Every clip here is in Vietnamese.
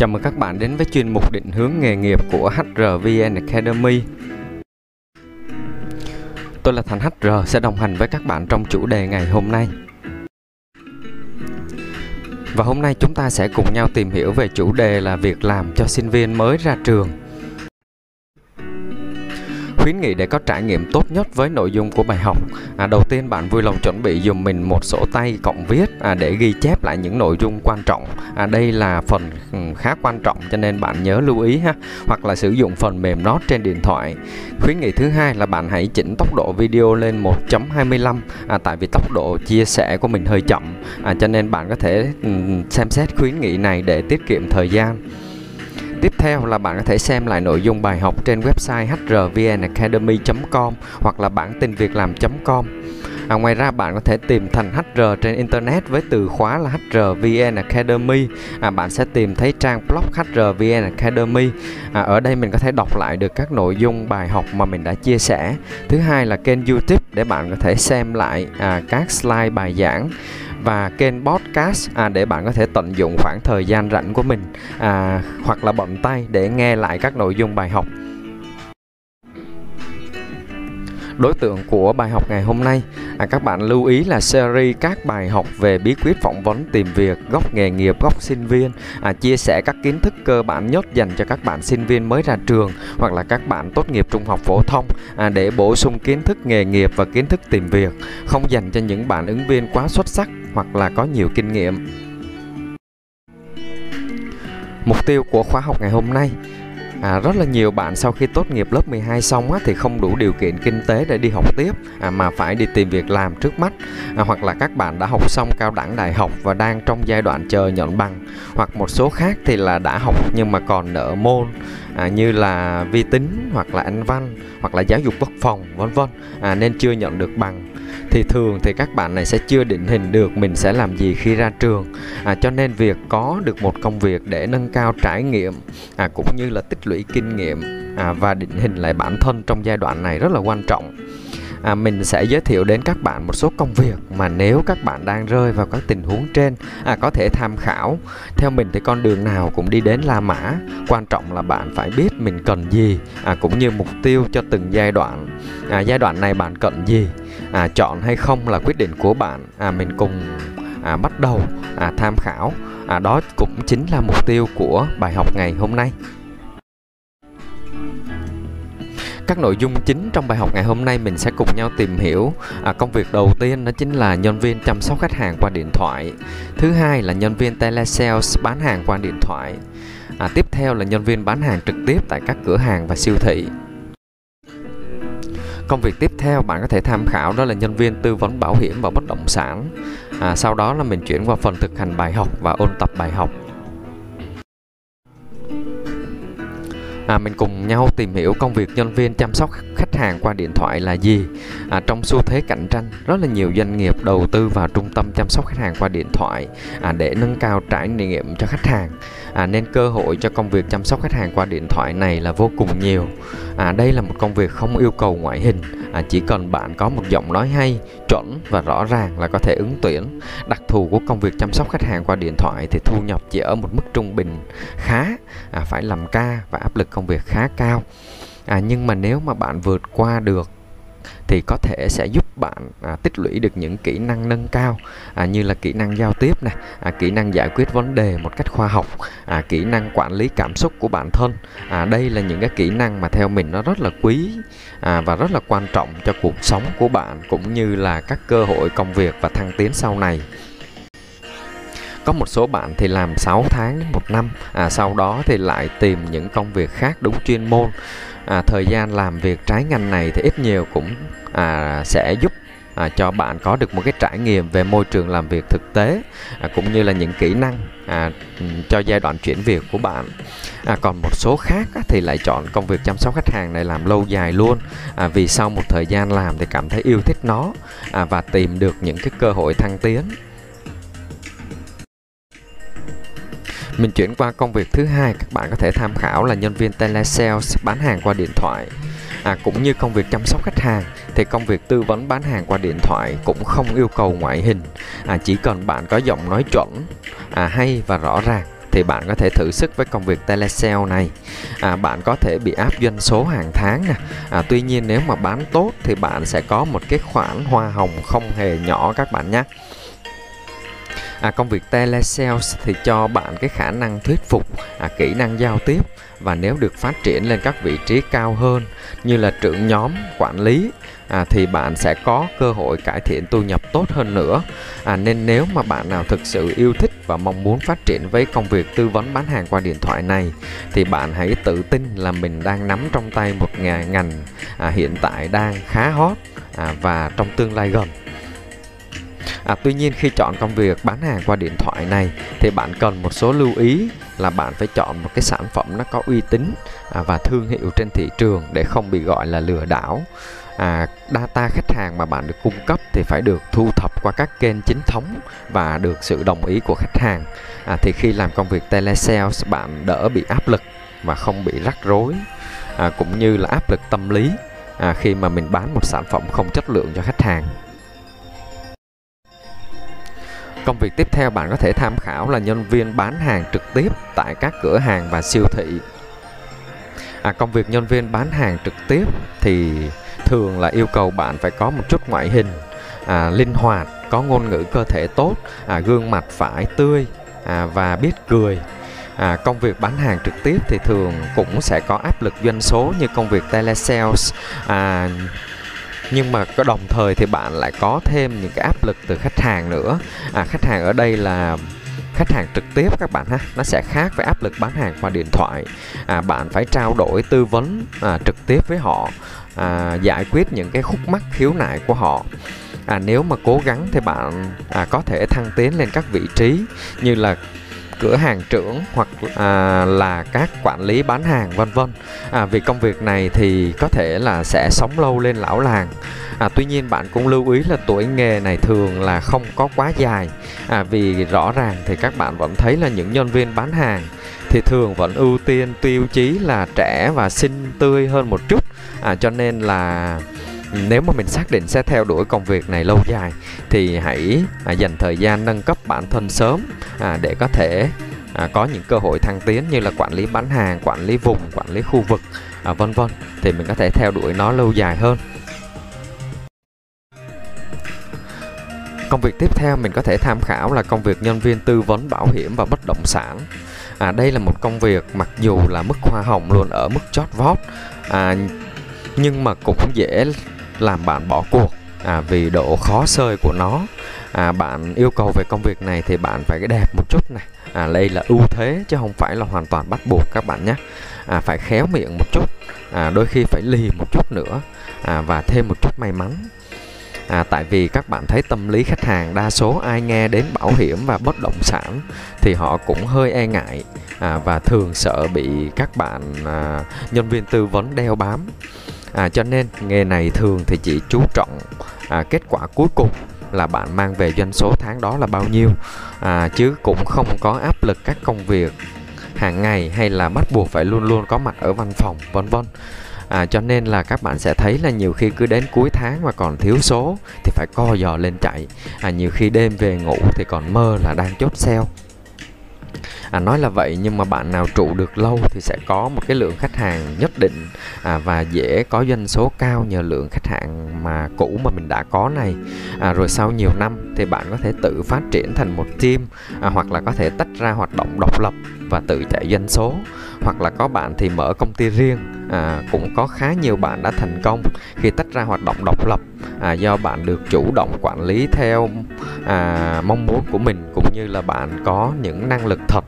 Chào mừng các bạn đến với chuyên mục định hướng nghề nghiệp của HRVN Academy. Tôi là Thành HR sẽ đồng hành với các bạn trong chủ đề ngày hôm nay. Và hôm nay chúng ta sẽ cùng nhau tìm hiểu về chủ đề là việc làm cho sinh viên mới ra trường khuyến nghị để có trải nghiệm tốt nhất với nội dung của bài học. À, đầu tiên bạn vui lòng chuẩn bị dùng mình một sổ tay cộng viết à, để ghi chép lại những nội dung quan trọng. À, đây là phần khá quan trọng cho nên bạn nhớ lưu ý ha hoặc là sử dụng phần mềm note trên điện thoại. Khuyến nghị thứ hai là bạn hãy chỉnh tốc độ video lên 1.25 à, tại vì tốc độ chia sẻ của mình hơi chậm. À, cho nên bạn có thể um, xem xét khuyến nghị này để tiết kiệm thời gian. Tiếp theo là bạn có thể xem lại nội dung bài học trên website hrvnacademy.com hoặc là bản tin việc làm.com. À, ngoài ra bạn có thể tìm thành HR trên internet với từ khóa là HRVN Academy. À, bạn sẽ tìm thấy trang blog HRVN Academy. À, ở đây mình có thể đọc lại được các nội dung bài học mà mình đã chia sẻ. Thứ hai là kênh YouTube để bạn có thể xem lại à, các slide bài giảng và kênh podcast à, để bạn có thể tận dụng khoảng thời gian rảnh của mình à, hoặc là bận tay để nghe lại các nội dung bài học đối tượng của bài học ngày hôm nay. À, các bạn lưu ý là series các bài học về bí quyết phỏng vấn tìm việc góc nghề nghiệp góc sinh viên. À, chia sẻ các kiến thức cơ bản nhất dành cho các bạn sinh viên mới ra trường hoặc là các bạn tốt nghiệp trung học phổ thông à, để bổ sung kiến thức nghề nghiệp và kiến thức tìm việc không dành cho những bạn ứng viên quá xuất sắc hoặc là có nhiều kinh nghiệm. Mục tiêu của khóa học ngày hôm nay. À, rất là nhiều bạn sau khi tốt nghiệp lớp 12 xong á, thì không đủ điều kiện kinh tế để đi học tiếp à, mà phải đi tìm việc làm trước mắt. À, hoặc là các bạn đã học xong cao đẳng đại học và đang trong giai đoạn chờ nhận bằng hoặc một số khác thì là đã học nhưng mà còn nợ môn à, như là vi tính hoặc là anh văn hoặc là giáo dục quốc phòng vân vân. À, nên chưa nhận được bằng. Thì thường thì các bạn này sẽ chưa định hình được mình sẽ làm gì khi ra trường. À, cho nên việc có được một công việc để nâng cao trải nghiệm à, cũng như là tích lũy kinh nghiệm à, và định hình lại bản thân trong giai đoạn này rất là quan trọng à, mình sẽ giới thiệu đến các bạn một số công việc mà nếu các bạn đang rơi vào các tình huống trên à, có thể tham khảo. Theo mình thì con đường nào cũng đi đến La Mã. Quan trọng là bạn phải biết mình cần gì à, cũng như mục tiêu cho từng giai đoạn. À, giai đoạn này bạn cần gì? À, chọn hay không là quyết định của bạn. À, mình cùng à, bắt đầu à, tham khảo. À, đó cũng chính là mục tiêu của bài học ngày hôm nay. Các nội dung chính trong bài học ngày hôm nay mình sẽ cùng nhau tìm hiểu. À, công việc đầu tiên đó chính là nhân viên chăm sóc khách hàng qua điện thoại. Thứ hai là nhân viên telesales bán hàng qua điện thoại. À, tiếp theo là nhân viên bán hàng trực tiếp tại các cửa hàng và siêu thị. Công việc tiếp theo bạn có thể tham khảo đó là nhân viên tư vấn bảo hiểm và bất động sản. À, sau đó là mình chuyển qua phần thực hành bài học và ôn tập bài học. À, mình cùng nhau tìm hiểu công việc nhân viên chăm sóc khách hàng qua điện thoại là gì? À, trong xu thế cạnh tranh rất là nhiều doanh nghiệp đầu tư vào trung tâm chăm sóc khách hàng qua điện thoại à, để nâng cao trải nghiệm cho khách hàng. À, nên cơ hội cho công việc chăm sóc khách hàng qua điện thoại này là vô cùng nhiều. À, đây là một công việc không yêu cầu ngoại hình à, chỉ cần bạn có một giọng nói hay chuẩn và rõ ràng là có thể ứng tuyển. Đặc thù của công việc chăm sóc khách hàng qua điện thoại thì thu nhập chỉ ở một mức trung bình khá à, phải làm ca và áp lực công việc khá cao. À, nhưng mà nếu mà bạn vượt qua được thì có thể sẽ giúp bạn à, tích lũy được những kỹ năng nâng cao à, như là kỹ năng giao tiếp này à, kỹ năng giải quyết vấn đề một cách khoa học à, kỹ năng quản lý cảm xúc của bản thân. À, đây là những cái kỹ năng mà theo mình nó rất là quý à, và rất là quan trọng cho cuộc sống của bạn cũng như là các cơ hội công việc và thăng tiến sau này có một số bạn thì làm 6 tháng một năm. À, sau đó thì lại tìm những công việc khác đúng chuyên môn. À, thời gian làm việc trái ngành này thì ít nhiều cũng à, sẽ giúp à, cho bạn có được một cái trải nghiệm về môi trường làm việc thực tế à, cũng như là những kỹ năng à, cho giai đoạn chuyển việc của bạn. À, còn một số khác á, thì lại chọn công việc chăm sóc khách hàng này làm lâu dài luôn. À, vì sau một thời gian làm thì cảm thấy yêu thích nó à, và tìm được những cái cơ hội thăng tiến. Mình chuyển qua công việc thứ hai các bạn có thể tham khảo là nhân viên telesales bán hàng qua điện thoại. À, cũng như công việc chăm sóc khách hàng thì công việc tư vấn bán hàng qua điện thoại cũng không yêu cầu ngoại hình. À, chỉ cần bạn có giọng nói chuẩn à, hay và rõ ràng thì bạn có thể thử sức với công việc telesale này. À, bạn có thể bị áp doanh số hàng tháng nè. À, tuy nhiên nếu mà bán tốt thì bạn sẽ có một cái khoản hoa hồng không hề nhỏ các bạn nhé à, công việc telesales thì cho bạn cái khả năng thuyết phục à, kỹ năng giao tiếp. Và nếu được phát triển lên các vị trí cao hơn như là trưởng nhóm quản lý à, thì bạn sẽ có cơ hội cải thiện thu nhập tốt hơn nữa. À, nên nếu mà bạn nào thực sự yêu thích và mong muốn phát triển với công việc tư vấn bán hàng qua điện thoại này thì bạn hãy tự tin là mình đang nắm trong tay một ngành à, hiện tại đang khá hot à, và trong tương lai gần. À, tuy nhiên khi chọn công việc bán hàng qua điện thoại này thì bạn cần một số lưu ý là bạn phải chọn một cái sản phẩm nó có uy tín à, và thương hiệu trên thị trường để không bị gọi là lừa đảo. À, data khách hàng mà bạn được cung cấp thì phải được thu thập qua các kênh chính thống và được sự đồng ý của khách hàng. À, thì khi làm công việc telesales bạn đỡ bị áp lực và không bị rắc rối à, cũng như là áp lực tâm lý à, khi mà mình bán một sản phẩm không chất lượng cho khách hàng. Công việc tiếp theo bạn có thể tham khảo là nhân viên bán hàng trực tiếp tại các cửa hàng và siêu thị. À, công việc nhân viên bán hàng trực tiếp thì thường là yêu cầu bạn phải có một chút ngoại hình à, linh hoạt, có ngôn ngữ cơ thể tốt, à, gương mặt phải tươi à, và biết cười. À, công việc bán hàng trực tiếp thì thường cũng sẽ có áp lực doanh số như công việc telesales à, nhưng mà có đồng thời thì bạn lại có thêm những cái áp lực từ khách hàng nữa. À, khách hàng ở đây là khách hàng trực tiếp các bạn ha. Nó sẽ khác với áp lực bán hàng qua điện thoại. À, bạn phải trao đổi tư vấn à, trực tiếp với họ à, giải quyết những cái khúc mắc khiếu nại của họ. À, nếu mà cố gắng thì bạn à, có thể thăng tiến lên các vị trí như là cửa hàng trưởng hoặc à, là các quản lý bán hàng vân vân. À, vì công việc này thì có thể là sẽ sống lâu lên lão làng. À, tuy nhiên bạn cũng lưu ý là tuổi nghề này thường là không có quá dài. À, vì rõ ràng thì các bạn vẫn thấy là những nhân viên bán hàng thì thường vẫn ưu tiên tiêu chí là trẻ và xinh tươi hơn một chút. À, cho nên là nếu mà mình xác định sẽ theo đuổi công việc này lâu dài thì hãy à, dành thời gian nâng cấp bản thân sớm à, để có thể à, có những cơ hội thăng tiến như là quản lý bán hàng, quản lý vùng, quản lý khu vực, à, vân vân thì mình có thể theo đuổi nó lâu dài hơn. Công việc tiếp theo mình có thể tham khảo là công việc nhân viên tư vấn bảo hiểm và bất động sản. À, đây là một công việc mặc dù là mức hoa hồng luôn ở mức chót vót à, nhưng mà cũng dễ làm bạn bỏ cuộc à, vì độ khó sơi của nó. À, bạn yêu cầu về công việc này thì bạn phải cái đẹp một chút này. À, đây là ưu thế chứ không phải là hoàn toàn bắt buộc các bạn nhé. À, phải khéo miệng một chút à, đôi khi phải lì một chút nữa à, và thêm một chút may mắn. À, tại vì các bạn thấy tâm lý khách hàng đa số ai nghe đến bảo hiểm và bất động sản thì họ cũng hơi e ngại à, và thường sợ bị các bạn à, nhân viên tư vấn đeo bám à, cho nên nghề này thường thì chỉ chú trọng à, kết quả cuối cùng là bạn mang về doanh số tháng đó là bao nhiêu. À, chứ cũng không có áp lực các công việc hàng ngày hay là bắt buộc phải luôn luôn có mặt ở văn phòng vân vân. À, cho nên là các bạn sẽ thấy là nhiều khi cứ đến cuối tháng mà còn thiếu số thì phải co giò lên chạy. À, nhiều khi đêm về ngủ thì còn mơ là đang chốt sale à, nói là vậy nhưng mà bạn nào trụ được lâu thì sẽ có một cái lượng khách hàng nhất định. À, và dễ có doanh số cao nhờ lượng khách hàng mà cũ mà mình đã có này. À, rồi sau nhiều năm thì bạn có thể tự phát triển thành một team à, hoặc là có thể tách ra hoạt động độc lập và tự chạy doanh số. Hoặc là có bạn thì mở công ty riêng à, cũng có khá nhiều bạn đã thành công khi tách ra hoạt động độc lập. À, do bạn được chủ động quản lý theo à, mong muốn của mình cũng như là bạn có những năng lực thật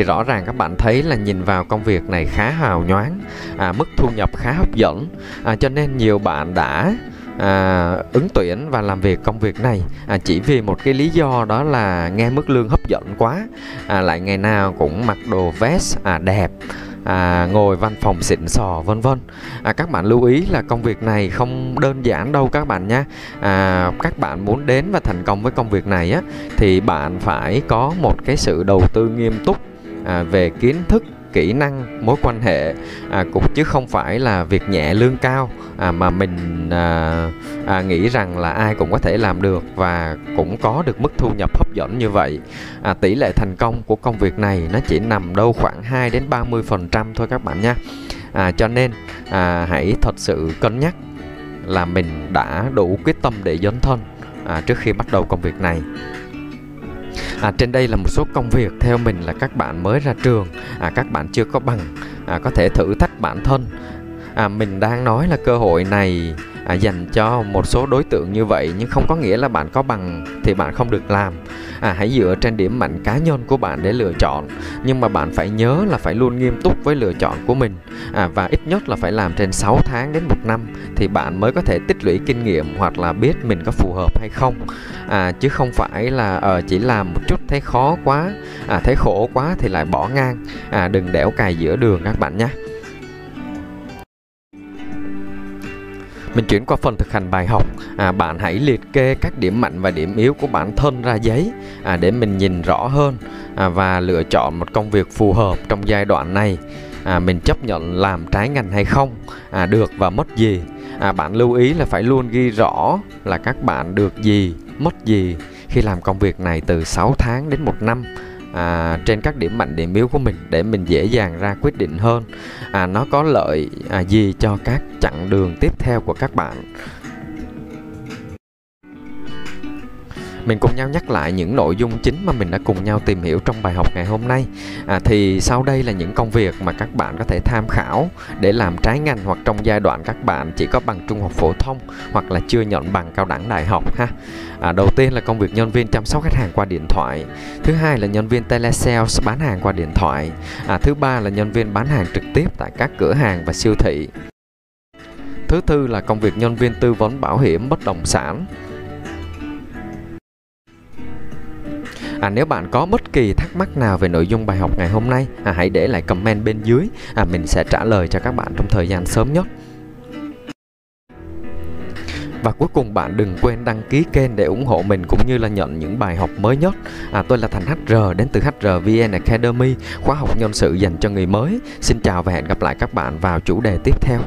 thì rõ ràng các bạn thấy là nhìn vào công việc này khá hào nhoáng à, mức thu nhập khá hấp dẫn. À, cho nên nhiều bạn đã à, ứng tuyển và làm việc công việc này à, chỉ vì một cái lý do đó là nghe mức lương hấp dẫn quá à, lại ngày nào cũng mặc đồ vest à, đẹp à, ngồi văn phòng xịn sò vân vân. À, các bạn lưu ý là công việc này không đơn giản đâu các bạn nhé à, các bạn muốn đến và thành công với công việc này á thì bạn phải có một cái sự đầu tư nghiêm túc à, về kiến thức kỹ năng mối quan hệ à, cũng chứ không phải là việc nhẹ lương cao à, mà mình à, à, nghĩ rằng là ai cũng có thể làm được và cũng có được mức thu nhập hấp dẫn như vậy. À, tỷ lệ thành công của công việc này nó chỉ nằm đâu khoảng 2 đến 30 phần trăm thôi các bạn nha à, cho nên à, hãy thật sự cân nhắc là mình đã đủ quyết tâm để dấn thân à, trước khi bắt đầu công việc này à, trên đây là một số công việc theo mình là các bạn mới ra trường. À, các bạn chưa có bằng à, có thể thử thách bản thân. À, mình đang nói là cơ hội này à, dành cho một số đối tượng như vậy nhưng không có nghĩa là bạn có bằng thì bạn không được làm. À, hãy dựa trên điểm mạnh cá nhân của bạn để lựa chọn nhưng mà bạn phải nhớ là phải luôn nghiêm túc với lựa chọn của mình. À, và ít nhất là phải làm trên 6 tháng đến một năm thì bạn mới có thể tích lũy kinh nghiệm hoặc là biết mình có phù hợp hay không. À, chứ không phải là à, chỉ làm một chút thấy khó quá à, thấy khổ quá thì lại bỏ ngang. À, đừng đẻo cài giữa đường các bạn nhé. Mình chuyển qua phần thực hành bài học. À, bạn hãy liệt kê các điểm mạnh và điểm yếu của bản thân ra giấy à, để mình nhìn rõ hơn à, và lựa chọn một công việc phù hợp trong giai đoạn này. À, mình chấp nhận làm trái ngành hay không? À, được và mất gì? À, bạn lưu ý là phải luôn ghi rõ là các bạn được gì, mất gì khi làm công việc này từ 6 tháng đến 1 năm à, trên các điểm mạnh điểm yếu của mình để mình dễ dàng ra quyết định hơn. À, nó có lợi à, gì cho các chặng đường tiếp theo của các bạn? Mình cùng nhau nhắc lại những nội dung chính mà mình đã cùng nhau tìm hiểu trong bài học ngày hôm nay. À, thì sau đây là những công việc mà các bạn có thể tham khảo để làm trái ngành hoặc trong giai đoạn các bạn chỉ có bằng trung học phổ thông hoặc là chưa nhận bằng cao đẳng đại học ha. À, đầu tiên là công việc nhân viên chăm sóc khách hàng qua điện thoại. Thứ hai là nhân viên telesales bán hàng qua điện thoại. À, thứ ba là nhân viên bán hàng trực tiếp tại các cửa hàng và siêu thị. Thứ tư là công việc nhân viên tư vấn bảo hiểm bất động sản. À, nếu bạn có bất kỳ thắc mắc nào về nội dung bài học ngày hôm nay, à, hãy để lại comment bên dưới. À, mình sẽ trả lời cho các bạn trong thời gian sớm nhất. Và cuối cùng bạn đừng quên đăng ký kênh để ủng hộ mình cũng như là nhận những bài học mới nhất. À, tôi là Thành HR đến từ HR VN Academy, khóa học nhân sự dành cho người mới. Xin chào và hẹn gặp lại các bạn vào chủ đề tiếp theo.